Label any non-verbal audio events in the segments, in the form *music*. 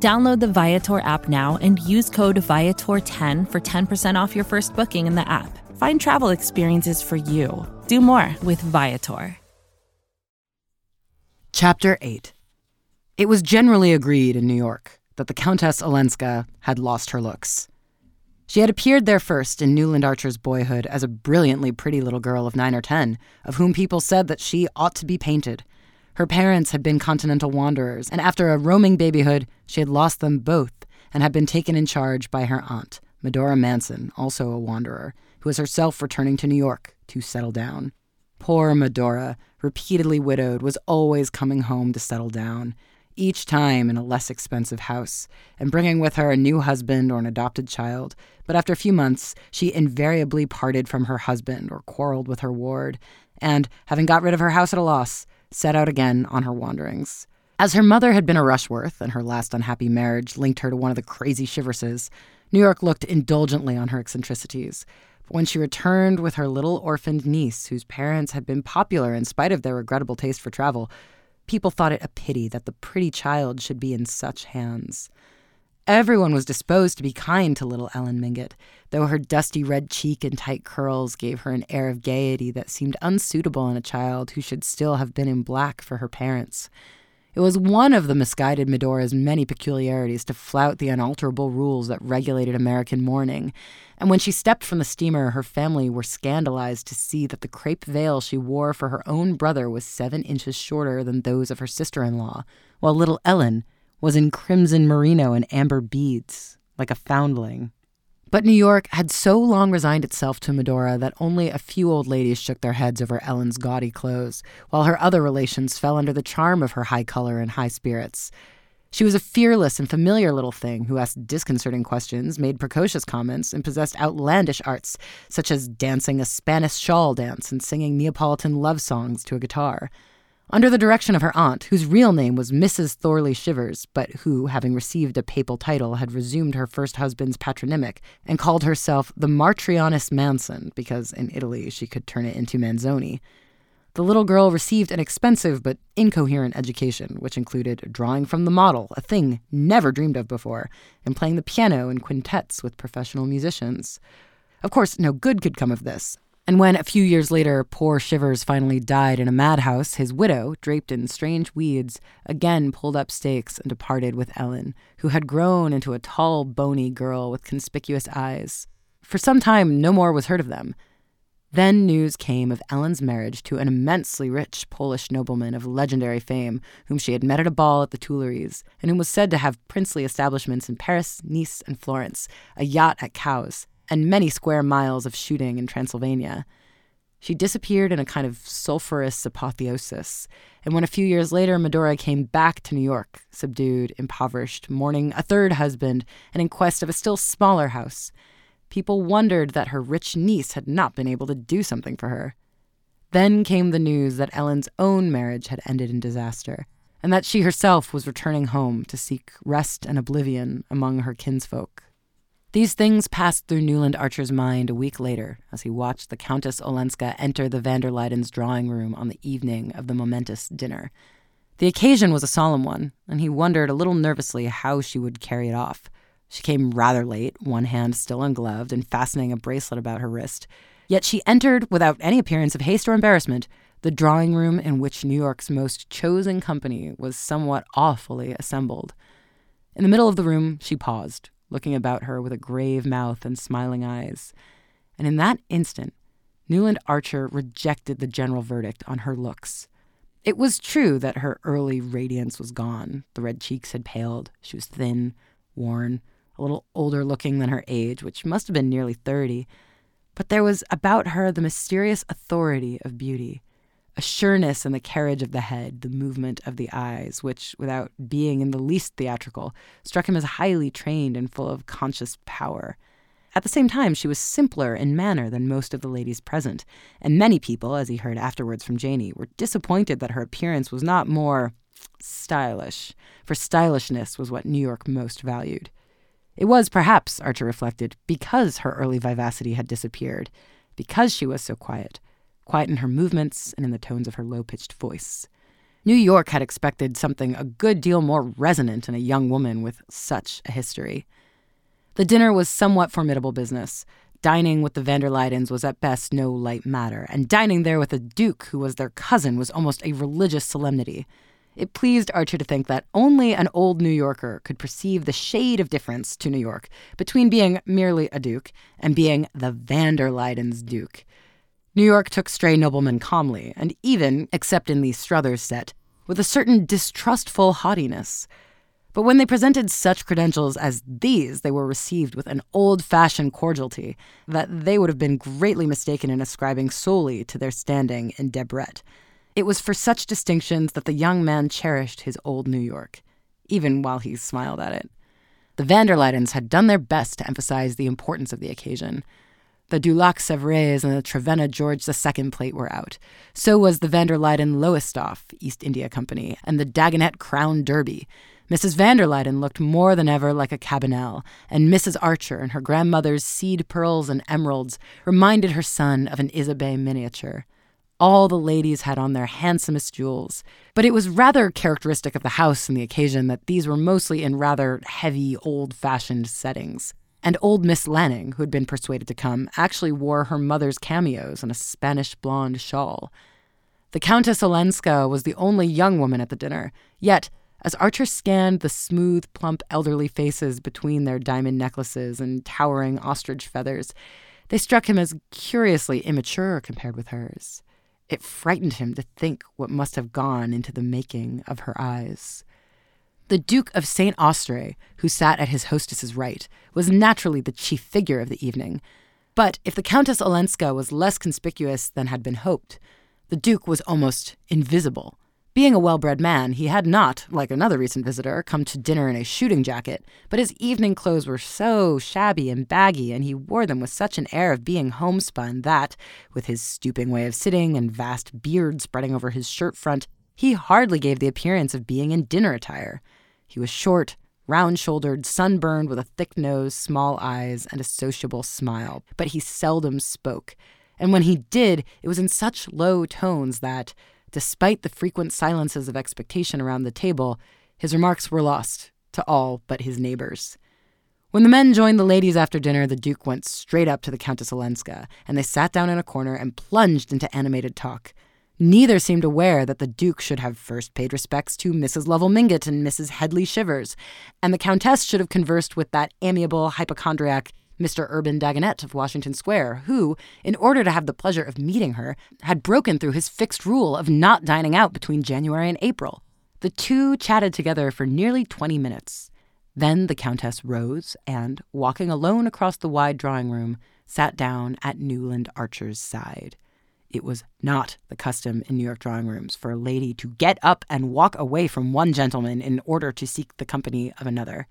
Download the Viator app now and use code Viator10 for 10% off your first booking in the app. Find travel experiences for you. Do more with Viator. Chapter 8 It was generally agreed in New York that the Countess Olenska had lost her looks. She had appeared there first in Newland Archer's boyhood as a brilliantly pretty little girl of nine or ten, of whom people said that she ought to be painted. Her parents had been continental wanderers, and after a roaming babyhood, she had lost them both and had been taken in charge by her aunt, Medora Manson, also a wanderer, who was herself returning to New York to settle down. Poor Medora, repeatedly widowed, was always coming home to settle down, each time in a less expensive house, and bringing with her a new husband or an adopted child. But after a few months, she invariably parted from her husband or quarreled with her ward, and, having got rid of her house at a loss, set out again on her wanderings. As her mother had been a Rushworth, and her last unhappy marriage linked her to one of the crazy Chiverses, New York looked indulgently on her eccentricities. But when she returned with her little orphaned niece, whose parents had been popular in spite of their regrettable taste for travel, people thought it a pity that the pretty child should be in such hands. Everyone was disposed to be kind to little Ellen Mingott, though her dusty red cheek and tight curls gave her an air of gaiety that seemed unsuitable in a child who should still have been in black for her parents. It was one of the misguided Medora's many peculiarities to flout the unalterable rules that regulated American mourning, and when she stepped from the steamer, her family were scandalized to see that the crepe veil she wore for her own brother was seven inches shorter than those of her sister in law, while little Ellen, was in crimson merino and amber beads, like a foundling. But New York had so long resigned itself to Medora that only a few old ladies shook their heads over Ellen's gaudy clothes, while her other relations fell under the charm of her high color and high spirits. She was a fearless and familiar little thing who asked disconcerting questions, made precocious comments, and possessed outlandish arts, such as dancing a Spanish shawl dance and singing Neapolitan love songs to a guitar under the direction of her aunt, whose real name was Mrs. Thorley Chivers, but who, having received a papal title, had resumed her first husband's patronymic and called herself the Marchioness Manson, because in Italy she could turn it into Manzoni. The little girl received an expensive but incoherent education, which included drawing from the model, a thing never dreamed of before, and playing the piano in quintets with professional musicians. Of course, no good could come of this, and when a few years later poor Chivers finally died in a madhouse, his widow, draped in strange weeds, again pulled up stakes and departed with Ellen, who had grown into a tall, bony girl with conspicuous eyes. For some time, no more was heard of them. Then news came of Ellen's marriage to an immensely rich Polish nobleman of legendary fame, whom she had met at a ball at the Tuileries, and who was said to have princely establishments in Paris, Nice, and Florence, a yacht at Cowes, and many square miles of shooting in Transylvania. She disappeared in a kind of sulphurous apotheosis, and when a few years later Medora came back to New York, subdued, impoverished, mourning a third husband, and in quest of a still smaller house, people wondered that her rich niece had not been able to do something for her. Then came the news that Ellen's own marriage had ended in disaster, and that she herself was returning home to seek rest and oblivion among her kinsfolk. These things passed through Newland Archer's mind a week later as he watched the Countess Olenska enter the van der Luydens' drawing room on the evening of the momentous dinner. The occasion was a solemn one, and he wondered a little nervously how she would carry it off. She came rather late, one hand still ungloved and fastening a bracelet about her wrist. Yet she entered, without any appearance of haste or embarrassment, the drawing room in which New York's most chosen company was somewhat awfully assembled. In the middle of the room, she paused, looking about her with a grave mouth and smiling eyes. And in that instant, Newland Archer rejected the general verdict on her looks. It was true that her early radiance was gone. The red cheeks had paled. She was thin, worn, a little older looking than her age, which must have been nearly 30. But there was about her the mysterious authority of beauty a sureness in the carriage of the head, the movement of the eyes, which, without being in the least theatrical, struck him as highly trained and full of conscious power. At the same time, she was simpler in manner than most of the ladies present, and many people, as he heard afterwards from Janey, were disappointed that her appearance was not more stylish, for stylishness was what New York most valued. It was, perhaps, Archer reflected, because her early vivacity had disappeared, because she was so quiet, quiet in her movements and in the tones of her low pitched voice. New York had expected something a good deal more resonant in a young woman with such a history. The dinner was somewhat formidable business. Dining with the van der Luydens was at best no light matter, and dining there with a duke who was their cousin was almost a religious solemnity. It pleased Archer to think that only an old New Yorker could perceive the shade of difference to New York between being merely a duke and being the van der Luydens' duke. New York took stray noblemen calmly, and even, except in the Struthers set, with a certain distrustful haughtiness. But when they presented such credentials as these, they were received with an old fashioned cordiality that they would have been greatly mistaken in ascribing solely to their standing in Debrett. It was for such distinctions that the young man cherished his old New York, even while he smiled at it. The van der Luydens had done their best to emphasize the importance of the occasion. The Dulac Sevres and the Trevenna George II plate were out. So was the van der Luyden Lowestoft East India Company and the Dagonet Crown Derby. Mrs. van der Luyden looked more than ever like a Cabanel, and Mrs. Archer and her grandmother's seed pearls and emeralds reminded her son of an Isabey miniature. All the ladies had on their handsomest jewels, but it was rather characteristic of the house and the occasion that these were mostly in rather heavy, old fashioned settings. And old Miss Lanning, who had been persuaded to come, actually wore her mother's cameos and a Spanish blonde shawl. The Countess Olenska was the only young woman at the dinner, yet, as Archer scanned the smooth, plump, elderly faces between their diamond necklaces and towering ostrich feathers, they struck him as curiously immature compared with hers. It frightened him to think what must have gone into the making of her eyes. The Duke of St. Austrey, who sat at his hostess's right, was naturally the chief figure of the evening. But if the Countess Olenska was less conspicuous than had been hoped, the Duke was almost invisible. Being a well bred man, he had not, like another recent visitor, come to dinner in a shooting jacket, but his evening clothes were so shabby and baggy, and he wore them with such an air of being homespun that, with his stooping way of sitting and vast beard spreading over his shirt front, he hardly gave the appearance of being in dinner attire. He was short, round shouldered, sunburned, with a thick nose, small eyes, and a sociable smile, but he seldom spoke. And when he did, it was in such low tones that, despite the frequent silences of expectation around the table, his remarks were lost to all but his neighbors. When the men joined the ladies after dinner, the Duke went straight up to the Countess Olenska, and they sat down in a corner and plunged into animated talk. Neither seemed aware that the Duke should have first paid respects to Mrs. Lovell Mingott and Mrs. Headley Chivers, and the Countess should have conversed with that amiable hypochondriac Mr. Urban Dagonet of Washington Square, who, in order to have the pleasure of meeting her, had broken through his fixed rule of not dining out between January and April. The two chatted together for nearly 20 minutes. Then the Countess rose and, walking alone across the wide drawing room, sat down at Newland Archer's side. It was not the custom in New York drawing rooms for a lady to get up and walk away from one gentleman in order to seek the company of another.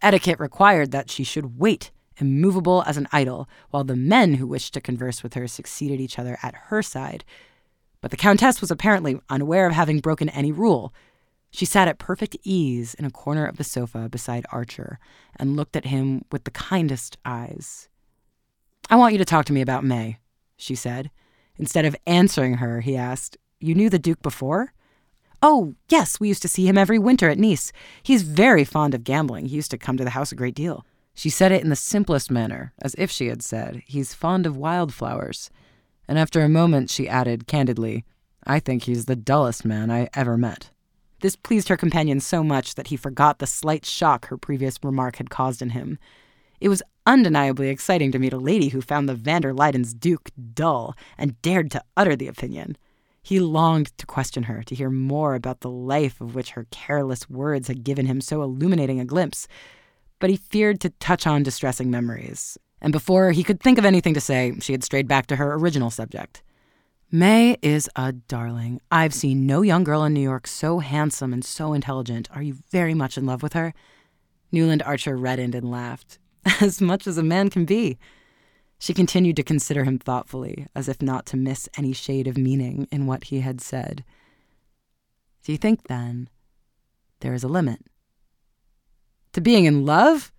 Etiquette required that she should wait, immovable as an idol, while the men who wished to converse with her succeeded each other at her side. But the Countess was apparently unaware of having broken any rule. She sat at perfect ease in a corner of the sofa beside Archer and looked at him with the kindest eyes. I want you to talk to me about May, she said. Instead of answering her, he asked, You knew the Duke before? Oh, yes, we used to see him every winter at Nice. He's very fond of gambling. He used to come to the house a great deal. She said it in the simplest manner, as if she had said, He's fond of wildflowers. And after a moment, she added candidly, I think he's the dullest man I ever met. This pleased her companion so much that he forgot the slight shock her previous remark had caused in him. It was undeniably exciting to meet a lady who found the van der Luydens Duke dull and dared to utter the opinion. He longed to question her, to hear more about the life of which her careless words had given him so illuminating a glimpse, but he feared to touch on distressing memories. And before he could think of anything to say, she had strayed back to her original subject. May is a darling. I've seen no young girl in New York so handsome and so intelligent. Are you very much in love with her? Newland Archer reddened and laughed. *laughs* as much as a man can be. She continued to consider him thoughtfully, as if not to miss any shade of meaning in what he had said. Do you think, then, there is a limit? To being in love?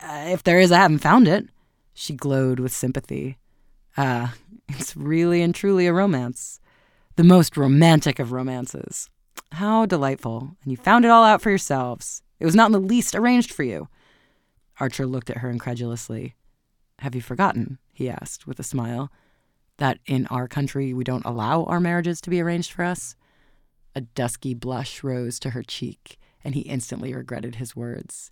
Uh, if there is, I haven't found it. She glowed with sympathy. Ah, it's really and truly a romance. The most romantic of romances. How delightful. And you found it all out for yourselves. It was not in the least arranged for you. Archer looked at her incredulously. Have you forgotten, he asked with a smile, that in our country we don't allow our marriages to be arranged for us? A dusky blush rose to her cheek, and he instantly regretted his words.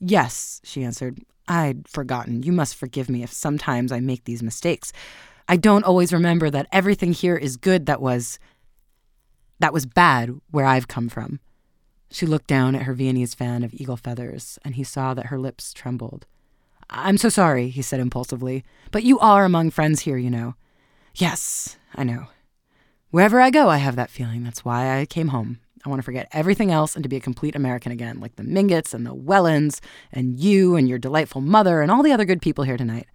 Yes, she answered. I'd forgotten. You must forgive me if sometimes I make these mistakes. I don't always remember that everything here is good that was that was bad where I've come from. She looked down at her Viennese fan of eagle feathers, and he saw that her lips trembled. I'm so sorry, he said impulsively, but you are among friends here, you know. Yes, I know. Wherever I go, I have that feeling. That's why I came home. I want to forget everything else and to be a complete American again, like the Mingotts and the Wellands and you and your delightful mother and all the other good people here tonight.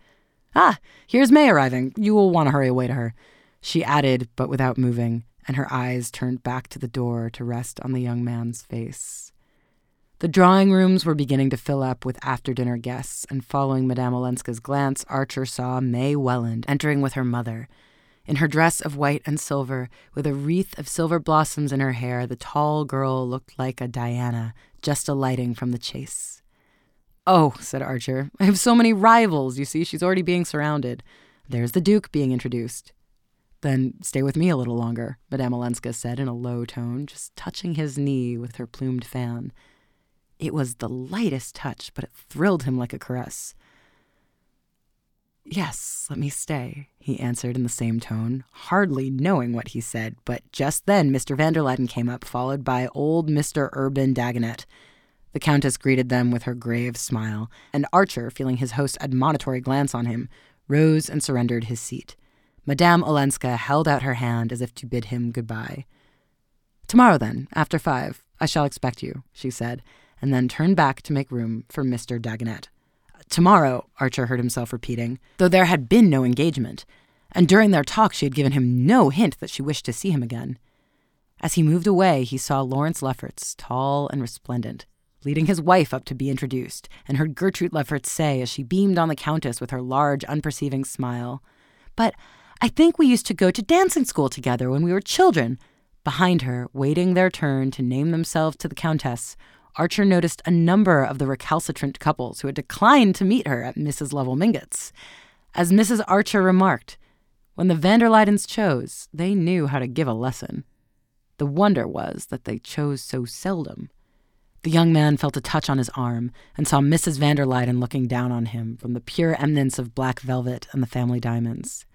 Ah, here's May arriving. You will want to hurry away to her. She added, but without moving, and her eyes turned back to the door to rest on the young man's face. The drawing rooms were beginning to fill up with after dinner guests, and following Madame Olenska's glance, Archer saw May Welland entering with her mother. In her dress of white and silver, with a wreath of silver blossoms in her hair, the tall girl looked like a Diana just alighting from the chase. Oh, said Archer, I have so many rivals. You see, she's already being surrounded. There's the Duke being introduced. Then stay with me a little longer, Madame Olenska said in a low tone, just touching his knee with her plumed fan. It was the lightest touch, but it thrilled him like a caress. Yes, let me stay, he answered in the same tone, hardly knowing what he said. But just then Mr. van der Luyden came up, followed by old Mr. Urban Dagonet. The Countess greeted them with her grave smile, and Archer, feeling his host's admonitory glance on him, rose and surrendered his seat. Madame Olenska held out her hand as if to bid him goodbye. Tomorrow, then, after five, I shall expect you, she said, and then turned back to make room for Mr. Dagonet. Tomorrow, Archer heard himself repeating, though there had been no engagement, and during their talk she had given him no hint that she wished to see him again. As he moved away, he saw Lawrence Lefferts, tall and resplendent, leading his wife up to be introduced, and heard Gertrude Lefferts say as she beamed on the Countess with her large, unperceiving smile, But I think we used to go to dancing school together when we were children. Behind her, waiting their turn to name themselves to the Countess, Archer noticed a number of the recalcitrant couples who had declined to meet her at Mrs. Lovell Mingott's. As Mrs. Archer remarked, when the van der Luydens chose, they knew how to give a lesson. The wonder was that they chose so seldom. The young man felt a touch on his arm and saw Mrs. van der Luyden looking down on him from the pure eminence of black velvet and the family diamonds.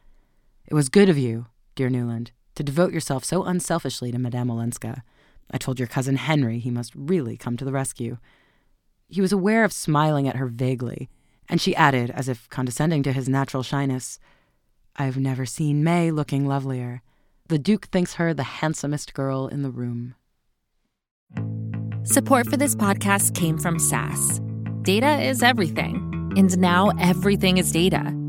It was good of you, dear Newland, to devote yourself so unselfishly to Madame Olenska. I told your cousin Henry he must really come to the rescue. He was aware of smiling at her vaguely, and she added, as if condescending to his natural shyness, I've never seen May looking lovelier. The Duke thinks her the handsomest girl in the room. Support for this podcast came from SAS. Data is everything, and now everything is data,